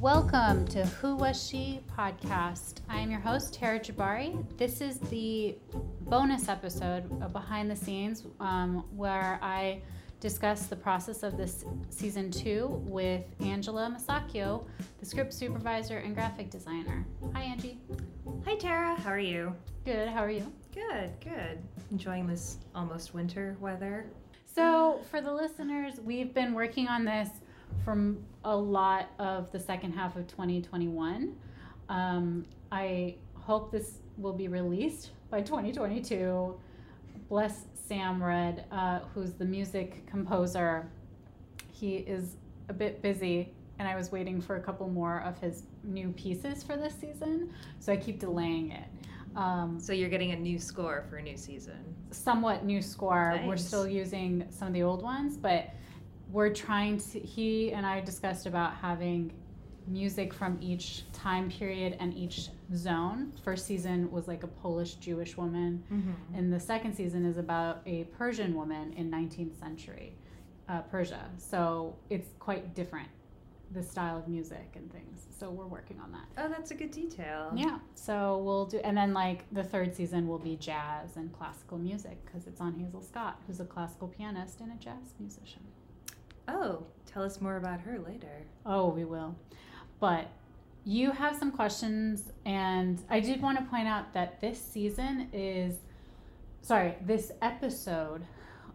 Welcome to Who Was She podcast. I am your host, Tara Jabari. This is the bonus episode of Behind the Scenes um, where I discuss the process of this season two with Angela Masacchio, the script supervisor and graphic designer. Hi, Angie. Hi, Tara. How are you? Good. How are you? Good, good. Enjoying this almost winter weather. So, for the listeners, we've been working on this from a lot of the second half of 2021. Um, I hope this will be released by 2022. Bless Sam Red, uh, who's the music composer. He is a bit busy, and I was waiting for a couple more of his new pieces for this season, so I keep delaying it. Um, So you're getting a new score for a new season. somewhat new score. We're still using some of the old ones, but we're trying to. He and I discussed about having music from each time period and each zone. First season was like a Polish Jewish woman, Mm-hmm. and the second season is about a Persian woman in 19th century uh, Persia. So it's quite different, the style of music and things. So we're working on that. Oh, that's a good detail. Yeah, so we'll do, and then like the third season will be jazz and classical music because it's on Hazel Scott, who's a classical pianist and a jazz musician. Oh, tell us more about her later. Oh, we will. But you have some questions, and I did want to point out that this season is, sorry, this episode,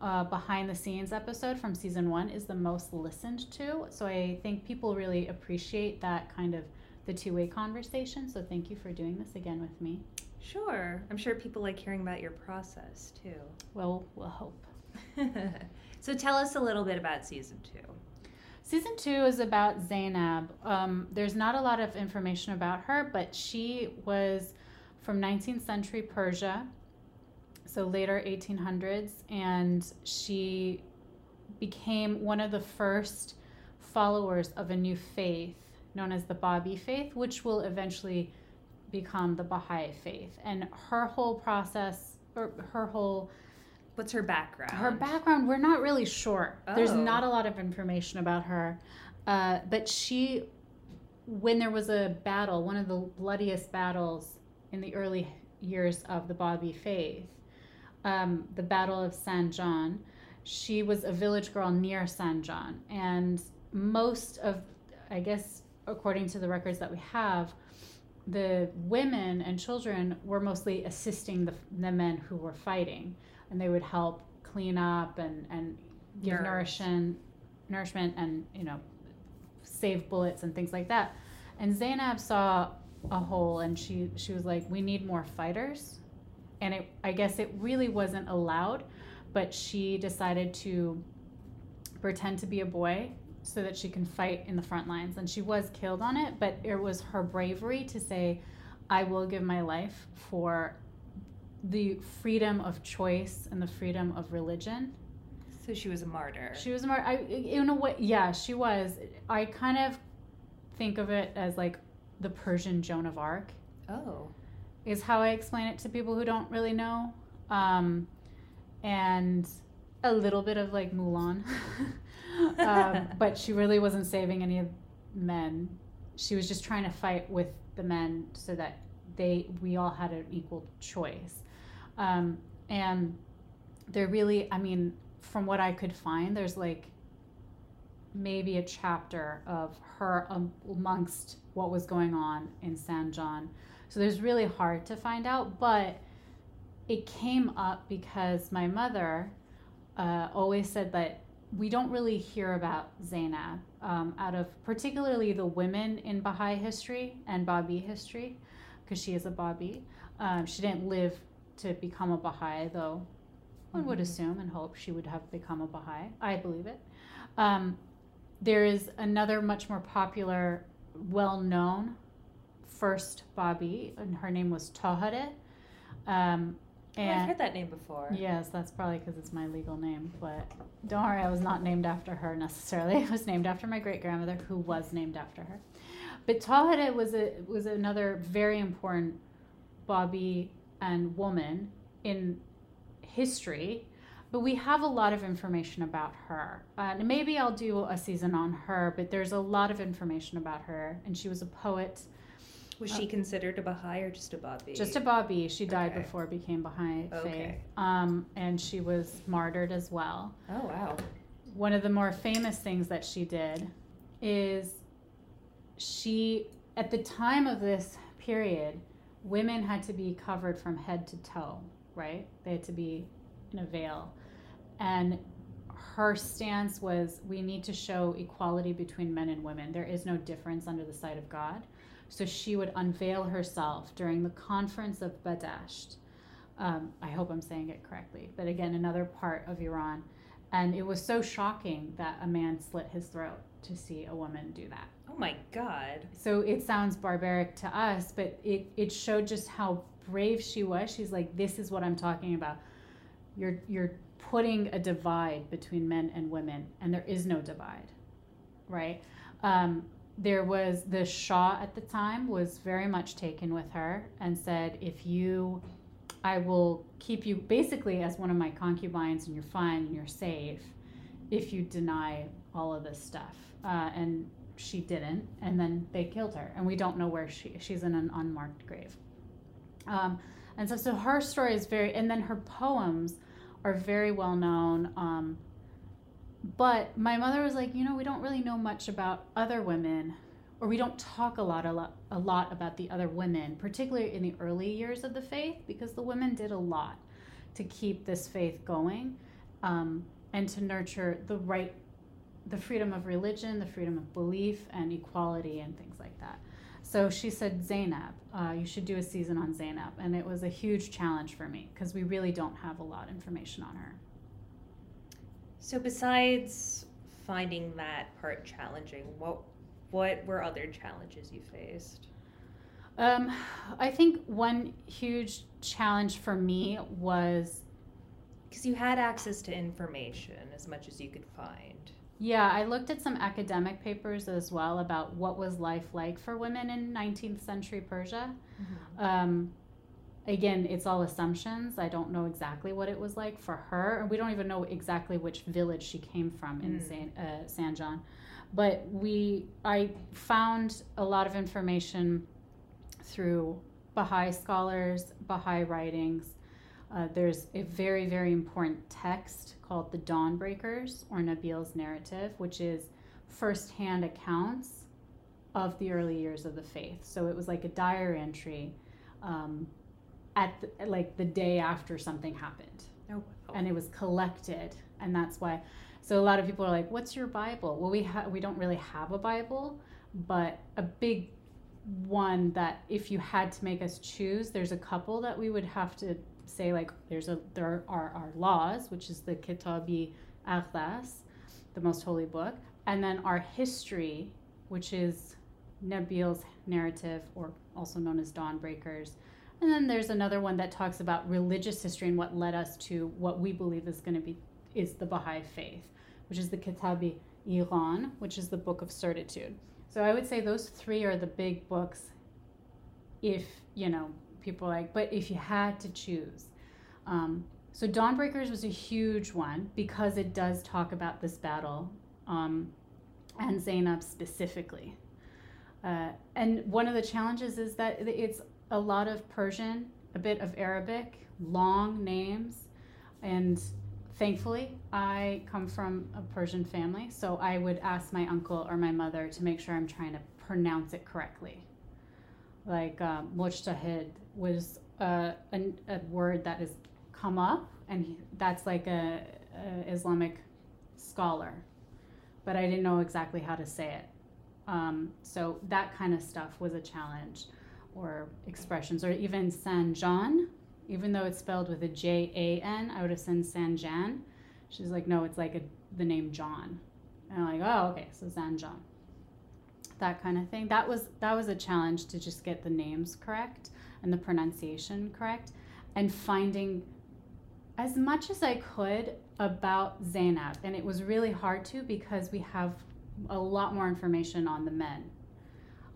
uh, behind the scenes episode from season one, is the most listened to. So I think people really appreciate that kind of the two way conversation. So thank you for doing this again with me. Sure. I'm sure people like hearing about your process too. Well, we'll hope. so tell us a little bit about season two. Season two is about Zainab. Um, there's not a lot of information about her, but she was from 19th century Persia, so later 1800s, and she became one of the first followers of a new faith known as the Babi faith, which will eventually become the Baha'i faith. And her whole process, or her whole What's her background? her background, we're not really sure. There's Oh. not a lot of information about her. Uh, but she, when there was a battle, one of the bloodiest battles in the early years of the Babi faith, um, the Battle of Sanjan, she was a village girl near Sanjan. And most of, I guess, according to the records that we have, the women and children were mostly assisting the, the men who were fighting and they would help clean up and, and give Nurse. nourishment nourishment and you know save bullets and things like that. And zainab saw a hole and she she was like we need more fighters. And it i guess it really wasn't allowed but she decided to pretend to be a boy so that she can fight in the front lines. And she was killed on it but it was her bravery to say i will give my life for the freedom of choice and the freedom of religion So she was a martyr. she was more i in a way yeah she was i kind of think of it as like the persian joan of arc oh. is how I explain it to people who don't really know. Um, and a little bit of like Mulan. um, but she really wasn't saving any of men. She was just trying to fight with the men so that they we all had an equal choice. Um, and there really, I mean, from what I could find, there's like maybe a chapter of her amongst what was going on in Sanjan. So there's really hard to find out, but it came up because my mother uh, always said that we don't really hear about Zainab um, out of particularly the women in Baha'i history and Babi history, because she is a Babi. Um, she didn't live to become a Baha'i, though one would Mhm. assume and hope she would have become a Baha'i. I believe it. Um, there is another much more popular, well known first Babi, and her name was Tahirih. Um, Oh, I've heard that name before. yes, that's probably because it's my legal name, but don't worry, I was not named after her necessarily. I was named after my great grandmother, who was named after her. But Tahirih was a was another very important Babi and woman in history but we have a lot of information about her. Uh, and maybe I'll do a season on her, but there's a lot of information about her. And she was a poet. Was she considered a Baha'i or just a Babi? Just a Babi. She died Okay. before became Baha'i faith. Okay. Um, and she was martyred as well. Oh wow. One of the more famous things that she did is she, at the time of this period, women had to be covered from head to toe, right? They had to be in a veil. And her stance was we need to show equality between men and women. There is no difference under the sight of God. So she would unveil herself during the conference of Badasht. Um, I hope I'm saying it correctly, but again, another part of Iran. And it was so shocking that a man slit his throat to see a woman do that. Oh my God. So it sounds barbaric to us, but it, it showed just how brave she was. She's like, this is what I'm talking about. You're, you're putting a divide between men and women, and there is no divide, right? Um, there was the Shah at the time was very much taken with her and said, if you, I will keep you basically as one of my concubines, and you're fine and you're safe if you deny all of this stuff. Uh, and she didn't, and then they killed her, and we don't know where she. She's in an unmarked grave. Um, and so, so her story is very, and then her poems are very well known. Um, but my mother was like, you know, we don't really know much about other women, or we don't talk a lot, a lot, a lot about the other women, particularly in the early years of the faith, because the women did a lot to keep this faith going, um, and to nurture the right the freedom of religion, the freedom of belief, and equality, and things like that. So she said, Zainab, uh, you should do a season on Zainab. And it was a huge challenge for me because we really don't have a lot of information on her. So besides finding that part challenging, what what were other challenges you faced? Um, I think one huge challenge for me was Because you had access to information as much as you could find. Yeah, I looked at some academic papers as well about what was life like for women in 19th century Persia. Um, again, it's all assumptions. I don't know exactly what it was like for her, and we don't even know exactly which village she came from in Mm. San, uh, Sanjan. But we, I found a lot of information through Baha'i scholars, Baha'i writings. Uh, there's a very, very important text called the Dawnbreakers or Nabil's Narrative, which is firsthand accounts of the early years of the faith. So it was like a diary entry um, at the, like the day after something happened, Oh, wow. and it was collected, and that's why. So a lot of people are like, "What's your Bible?" Well, we ha- we don't really have a Bible, but a big one that if you had to make us choose, there's a couple that we would have to say like there's a there are our laws, which is the Kitabi Aqdas, the most holy book, and then our history, which is Nabil's narrative, or also known as Dawnbreakers. And then there's another one that talks about religious history and what led us to what we believe is going to be is the Baha'i faith, which is the Kitabi Iqan, which is the Book of Certitude. So I would say those three are the big books. If you know people like, but if you had to choose, um, so Dawnbreakers was a huge one because it does talk about this battle um, and Zainab specifically. Uh, and one of the challenges is that it's a lot of Persian, a bit of Arabic, long names, and thankfully I come from a Persian family, so I would ask my uncle or my mother to make sure I'm trying to pronounce it correctly. Like um, mujtahid was uh, a, a word that has come up, and he, that's like a, a Islamic scholar, but I didn't know exactly how to say it. Um, so that kind of stuff was a challenge, or expressions, or even Sanjan, even though it's spelled with a J A N, I would have said Sanjan. She's like, no, it's like a, the name John, and I'm like, oh, okay, so Sanjan. That kind of thing. That was that was a challenge to just get the names correct and the pronunciation correct, and finding as much as I could about Zainab, and it was really hard to because we have a lot more information on the men.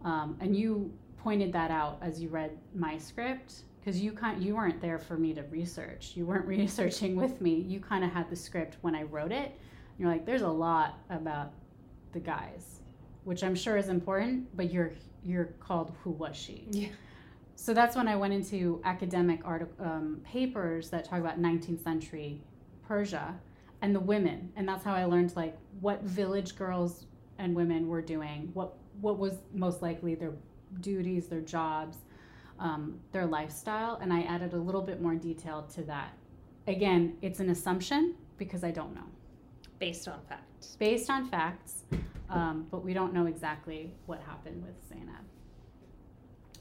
Um, and you pointed that out as you read my script because you kind you weren't there for me to research. You weren't researching with me. You kind of had the script when I wrote it. You're like, there's a lot about the guys, which I'm sure is important, but you're you're called who was she? Yeah. So that's when I went into academic art um, papers that talk about 19th century Persia and the women, and that's how I learned like what village girls and women were doing, what what was most likely their duties, their jobs, um, their lifestyle, and I added a little bit more detail to that. Again, it's an assumption because I don't know. Based on facts. Based on facts, um, but we don't know exactly what happened with Zainab,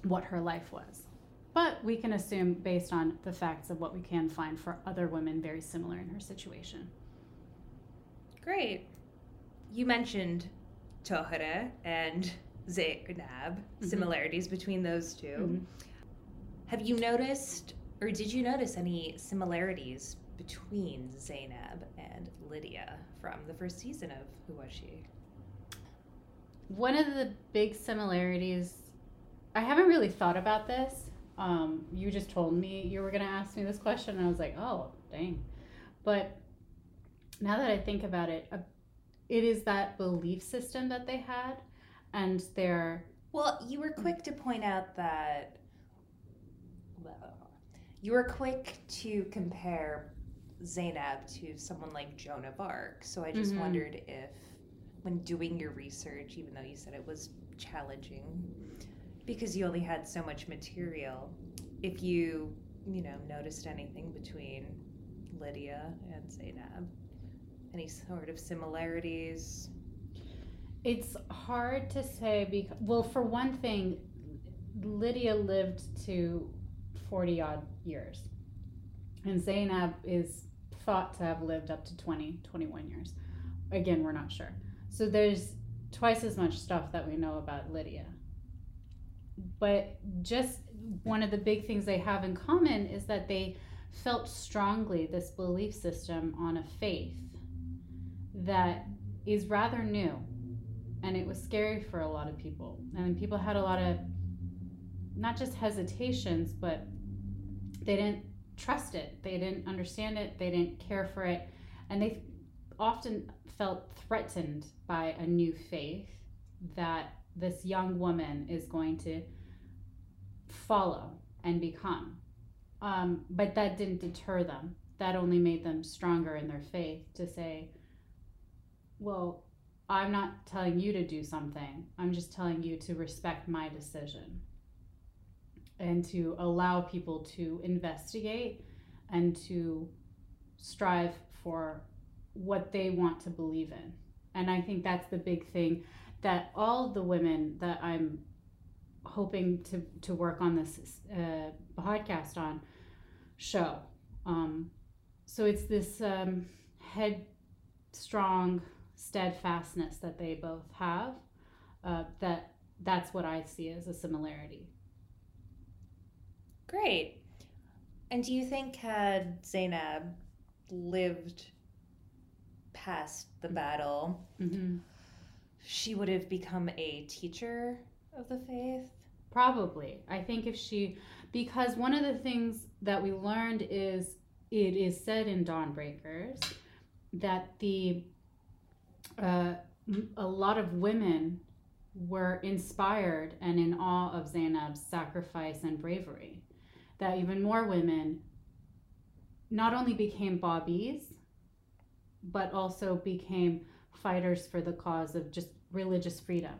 what her life was. But we can assume based on the facts of what we can find for other women very similar in her situation. Great. You mentioned Tahirih and Zainab, Mhm. similarities between those 2 Mhm. Have you noticed, or did you notice any similarities between Zainab and Lydia from the first season of Who Was She? One of the big similarities, I haven't really thought about this. Um, you just told me you were going to ask me this question, and I was like, oh, dang. But now that I think about it, uh, it is that belief system that they had and their. Well, you were quick to point out that. You were quick to compare Zainab to someone like Joan of Arc. So I just Mhm. wondered if, when doing your research, even though you said it was challenging, because you only had so much material, if you, you know, noticed anything between Lydia and Zainab, any sort of similarities. It's hard to say because, well, for one thing, Lydia lived to 40 odd years. And Zainab is thought to have lived up to 20, 21 years. Again, we're not sure. So there's twice as much stuff that we know about Lydia. But just one of the big things they have in common is that they felt strongly this belief system on a faith that is rather new and it was scary for a lot of people. And people had a lot of not just hesitations but they didn't trust it. They didn't understand it. They didn't care for it. And they often felt threatened by a new faith that this young woman is going to follow and become um, but that didn't deter them that only made them stronger in their faith to say well I'm not telling you to do something. I'm just telling you to respect my decision and to allow people to investigate and to strive for what they want to believe in. And I think that's the big thing that all the women that I'm hoping to, to work on this uh, podcast on show. Um, so it's this um, headstrong steadfastness that they both have uh, that that's what i see as a similarity Great. And do you think had Zainab lived past the battle, mm-hmm. She would have become a teacher of the faith? probably i think if she because one of the things that we learned is it is said in dawnbreakers that the uh, a lot of women were inspired and in awe of Zainab's sacrifice and bravery. That even more women not only became Babis, but also became fighters for the cause of just religious freedom,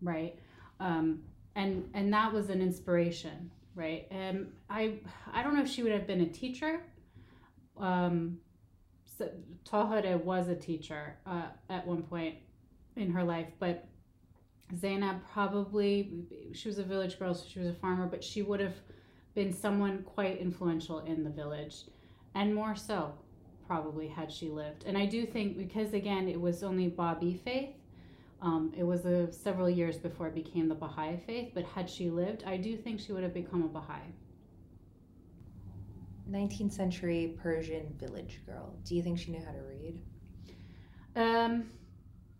right? Um, and and that was an inspiration, right? And I I don't know if she would have been a teacher. Um, so Tahirih was a teacher uh, at one point in her life, but Zainab probably she was a village girl, so she was a farmer, but she would have been someone quite influential in the village, and more so probably had she lived. And I do think because again it was only Babi faith. Um, it was a, several years before it became the Baha'i faith, but had she lived, I do think she would have become a Baha'i. 19th century Persian village girl. Do you think she knew how to read? Um,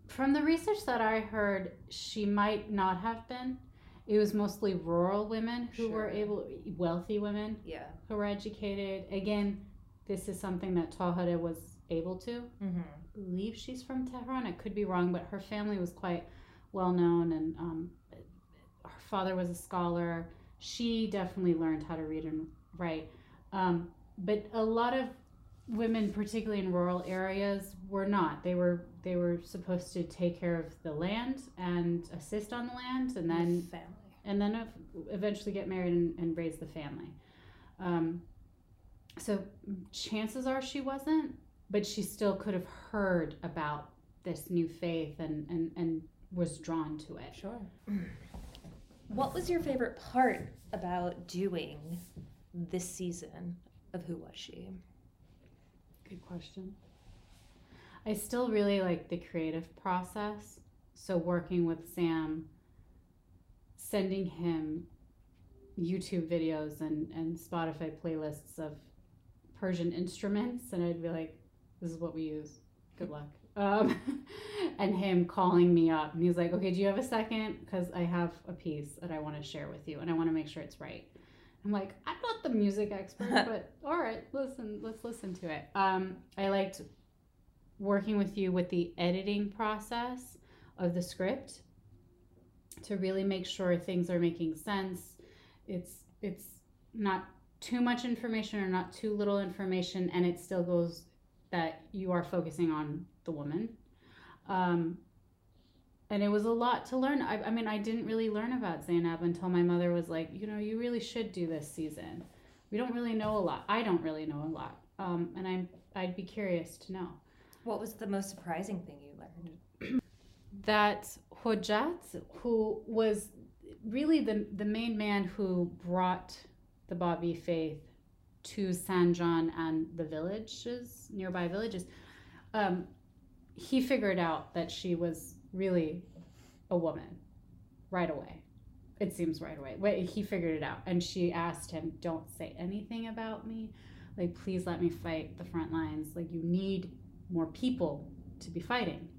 from the research that I heard, she might not have been. it was mostly rural women who were able, wealthy women Yeah. who were educated. Again, this is something that Tahirih was able to. Mm-hmm. I believe she's from Tehran. I could be wrong, but her family was quite well known, and um, her father was a scholar. She definitely learned how to read and write. Um, but a lot of women, particularly in rural areas, were not. They were they were supposed to take care of the land and assist on the land, and then family. and then eventually get married and, and raise the family. Um, so chances are she wasn't, but she still could have heard about this new faith and, and, and was drawn to it. Sure. What was your favorite part about doing this season of Who Was She? Good question. I still really like the creative process. So working with Sam, sending him YouTube videos and, and Spotify playlists of Persian instruments, and I'd be like, "This is what we use. Good luck." Um, and him calling me up, and he was like, "Okay, do you have a second? Because I have a piece that I want to share with you, and I want to make sure it's right." I'm like, I'm not the music expert, but all right, listen, let's listen to it. Um, I liked working with you with the editing process of the script to really make sure things are making sense. It's it's not too much information or not too little information, and it still goes that you are focusing on the woman. Um, and it was a lot to learn. I, I mean, I didn't really learn about Zainab until my mother was like, you know, you really should do this season. We don't really know a lot. I don't really know a lot, um, and I'm I'd be curious to know What was the most surprising thing you learned? that Hojat, who was really the the main man who brought the Babi faith to Sanjan and the villages, nearby villages, um, he figured out that she was really a woman right away. It seems right away. Wait, he figured it out, and she asked him, "Don't say anything about me. Like, please let me fight the front lines. Like, you need more people to be fighting."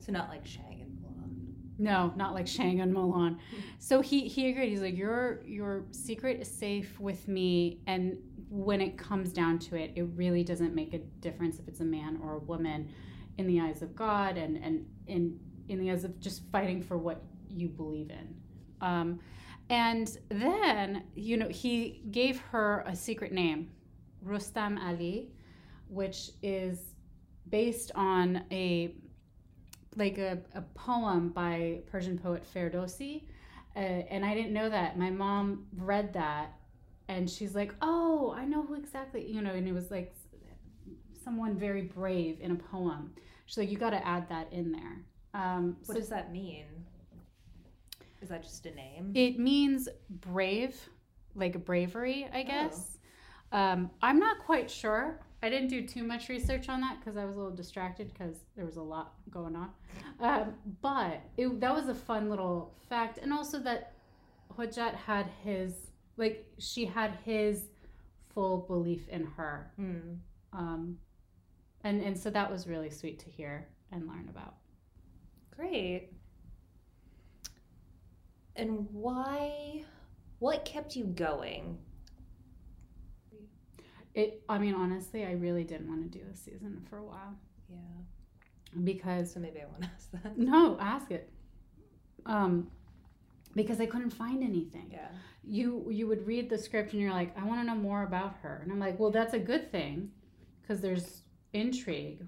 So not like Shang and Mulan. No, not like Shang and Mulan. So he he agreed. He's like, your your secret is safe with me, and when it comes down to it, it really doesn't make a difference if it's a man or a woman, in the eyes of God, and and in in the eyes of just fighting for what you believe in. Um, and then you know he gave her a secret name, Rustam Ali, which is based on a like a, a poem by Persian poet Ferdowsi. Uh, and I didn't know that. My mom read that and she's like, oh, I know who exactly, you know, and it was like someone very brave in a poem. She's like, you got to add that in there. Um, What does that mean? Is that just a name? It means brave, like bravery, I guess. Um, I'm not quite sure. I didn't do too much research on that because I was a little distracted because there was a lot going on. Um, but it, that was a fun little fact, and also that Hojat had his like she had his full belief in her, Hmm. um, and and so that was really sweet to hear and learn about. Great. And why? What kept you going? It. I mean, honestly, I really didn't want to do this season for a while Yeah. because So maybe I want to ask that. No, ask it. Um, because I couldn't find anything. Yeah. You you would read the script and you're like, I want to know more about her, and I'm like, well, that's a good thing, because there's intrigue.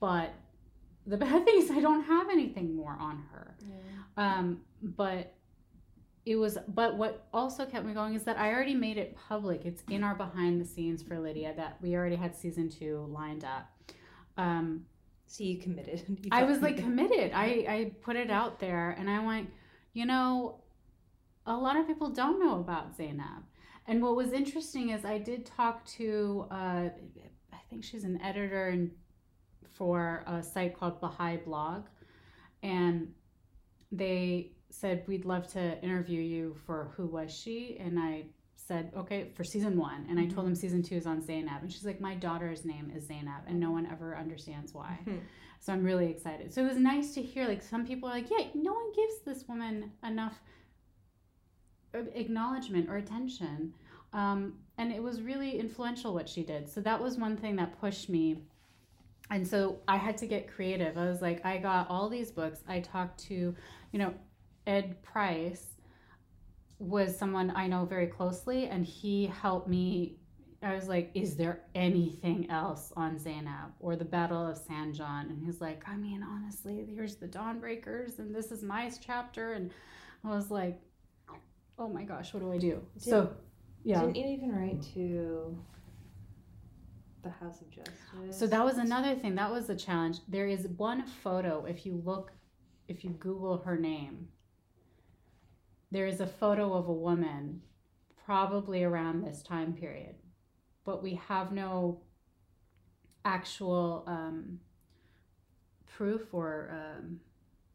But the bad thing is I don't have anything more on her. Um, but it was but what also kept me going is that I already made it public. It's in our behind the scenes for Lydia that we already had season two lined up. Um, So you committed. You I was like committed. I, I put it out there and I went, you know, a lot of people don't know about Zainab. And what was interesting is I did talk to, uh, I think she's an editor in, for a site called Baha'i Blog. And they said, we'd love to interview you for Who Was She? And I said, okay, for season one. And I told them season two is on Zainab. And she's like, my daughter's name is Zainab. And no one ever understands why. Hmm. So I'm really excited. So it was nice to hear like some people are like, yeah, no one gives this woman enough acknowledgement or attention. Um, and it was really influential what she did. So that was one thing that pushed me. And so I had to get creative. I was like, I got all these books. I talked to, you know, Ed Price was someone I know very closely, and he helped me. I was like, is there anything else on Zainab or the Battle of Sanjan? And he's like, I mean, honestly, here's the Dawnbreakers, and this is my chapter. And I was like, oh my gosh, what do I do? Did- so, yeah. Didn't you even write to the House of Justice? So that was another thing. That was a challenge. There is one photo. If you look, if you Google her name, there is a photo of a woman, probably around this time period, but we have no actual um, proof or um,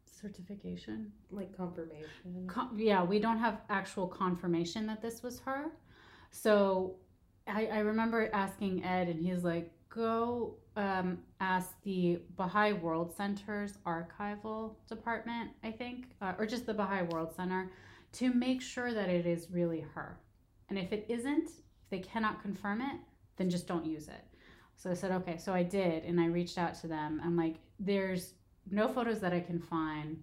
certification. like confirmation. Con- yeah, we don't have actual confirmation that this was her. So I, I remember asking Ed, and he's like, go um, ask the Baha'i World Center's archival department, I think, uh, or just the Baha'i World Center, to make sure that it is really her. And if it isn't, if they cannot confirm it, then just don't use it. So I said, okay. So I did, and I reached out to them. I'm like, there's no photos that I can find,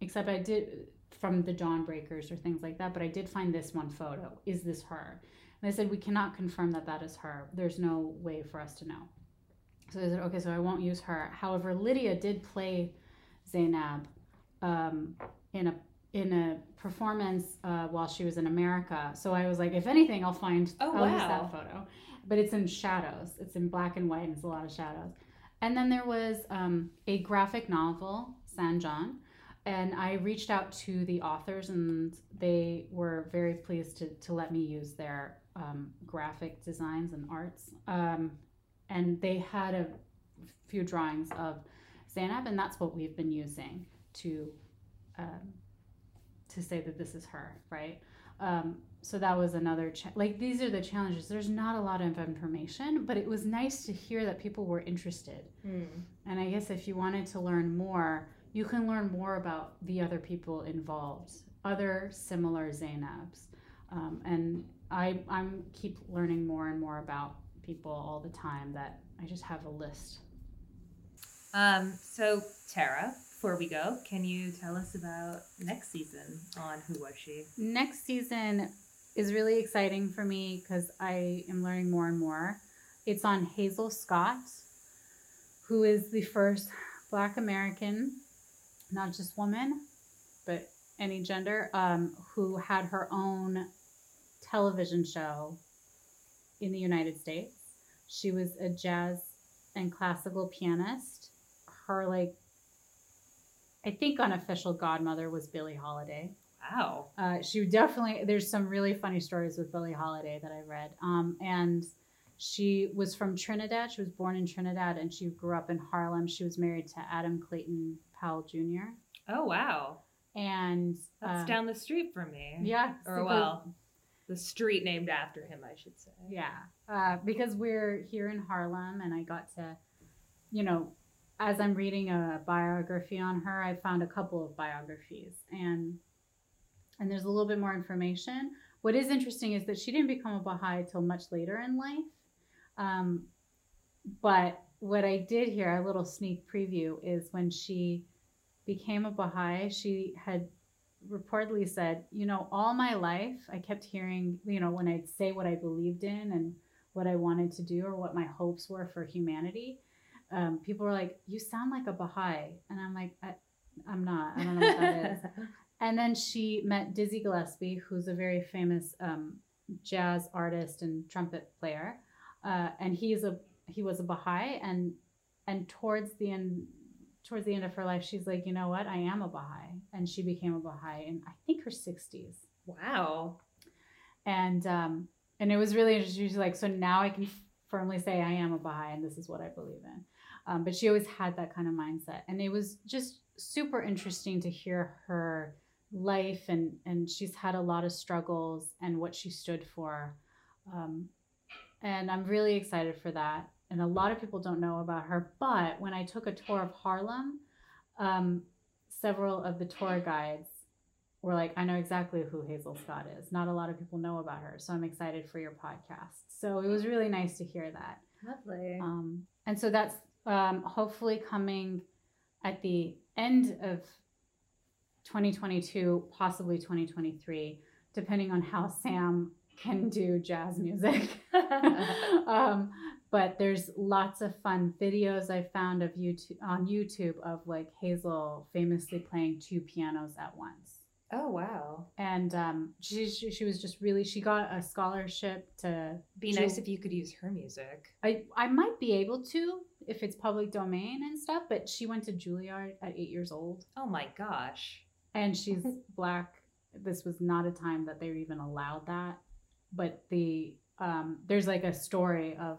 except I did from the Dawn Breakers or things like that. But I did find this one photo. Is this her? And they said we cannot confirm that that is her. There's no way for us to know. So I said, okay, so I won't use her. However, Lydia did play Zainab um, in a in a performance uh, while she was in America. So I was like, if anything, I'll find Oh, I'll use that photo. But it's in shadows. It's in black and white, and it's a lot of shadows. And then there was um, a graphic novel, Sanjan, and I reached out to the authors, and they were very pleased to, to let me use their um, graphic designs and arts. Um, and they had a few drawings of Zainab, and that's what we've been using to um, to say that this is her, right? Um, so that was another cha- like these are the challenges. There's not a lot of information, but it was nice to hear that people were interested. Hmm. And I guess if you wanted to learn more, you can learn more about the other people involved, other similar Zainabs. Um, and I I'm keep learning more and more about people all the time. That I just have a list. Um, so Tara, before we go, can you tell us about next season on Who Was She? Next season is really exciting for me because I am learning more and more. It's on Hazel Scott, who is the first Black American, not just woman, but any gender, um, who had her own television show in the United States. She was a jazz and classical pianist. Her, like, I think unofficial godmother was Billie Holiday. Wow. Uh, she definitely there's some really funny stories with Billie Holiday that I read. Um, and she was from Trinidad. She was born in Trinidad and she grew up in Harlem. She was married to Adam Clayton Powell Jr. Oh wow. And That's um, down the street from me. Yeah, Or well, the street named after him, I should say. Yeah, uh, because we're here in Harlem, and I got to, you know, as I'm reading a biography on her, I found a couple of biographies, and and there's a little bit more information. What is interesting is that she didn't become a Baha'i till much later in life, um, but what I did hear, a little sneak preview, is when she became a Baha'i, she had reportedly said, you know, all my life I kept hearing, you know, when I'd say what I believed in and what I wanted to do or what my hopes were for humanity, um, people were like, you sound like a Baha'i. And I'm like, I, I'm not. I don't know what that is. And then she met Dizzy Gillespie, who's a very famous um, jazz artist and trumpet player. Uh, and he's a he was a Baha'i, and and towards the end towards the end of her life, she's like, you know what, I am a Baha'i, and she became a Baha'i in I think her sixties. Wow. And um, and it was really interesting. She's like, so now I can firmly say I am a Baha'i, and this is what I believe in. Um, but she always had that kind of mindset, and it was just super interesting to hear her life and and she's had a lot of struggles and what she stood for um, and i'm really excited for that and a lot of people don't know about her but when i took a tour of harlem um, several of the tour guides were like, I know exactly who Hazel Scott is. Not a lot of people know about her, so I'm excited for your podcast. So it was really nice to hear that. Lovely. Um, and so that's um, hopefully coming at the end of 2022, possibly 2023, depending on how Sam can do jazz music. um, but there's lots of fun videos I found of YouTube on YouTube of like Hazel famously playing two pianos at once. oh wow. And um, she, she she was just really she got a scholarship to Be nice if you could use her music. I I might be able to if it's public domain and stuff, but she went to Juilliard at eight years old Oh my gosh. and she's black. This was not a time that they even allowed that, but the um, there's like a story of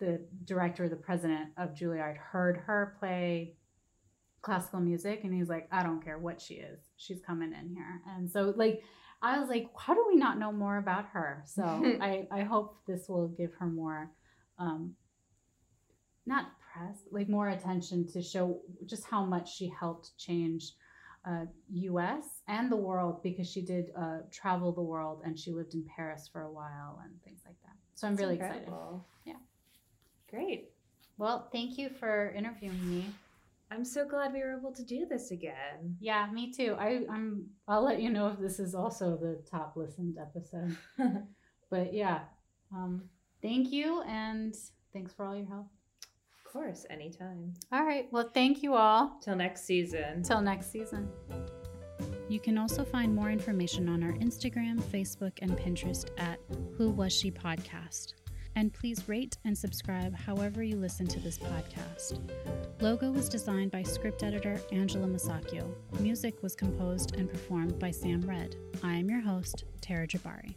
the director, the president of Juilliard, heard her play classical music, and he's like, I don't care what she is, she's coming in here. And so like. I was like, how do we not know more about her? So I, I hope this will give her more, um, not press, like more attention to show just how much she helped change uh, U.S. and the world because she did uh, travel the world and she lived in Paris for a while and things like that. So I'm That's really excited. Yeah. Great. Well, thank you for interviewing me. I'm so glad we were able to do this again. Yeah, me too. I, I'm. I'll let you know if this is also the top listened episode. But yeah, um, thank you and thanks for all your help. Of course, anytime. All right. Well, thank you all. Till next season. Till next season. You can also find more information on our Instagram, Facebook, and Pinterest at Who Was She Podcast. And please rate and subscribe however you listen to this podcast. Logo was designed by script editor Angela Masacchio. Music was composed and performed by Sam Red. I am your host, Tara Jabari.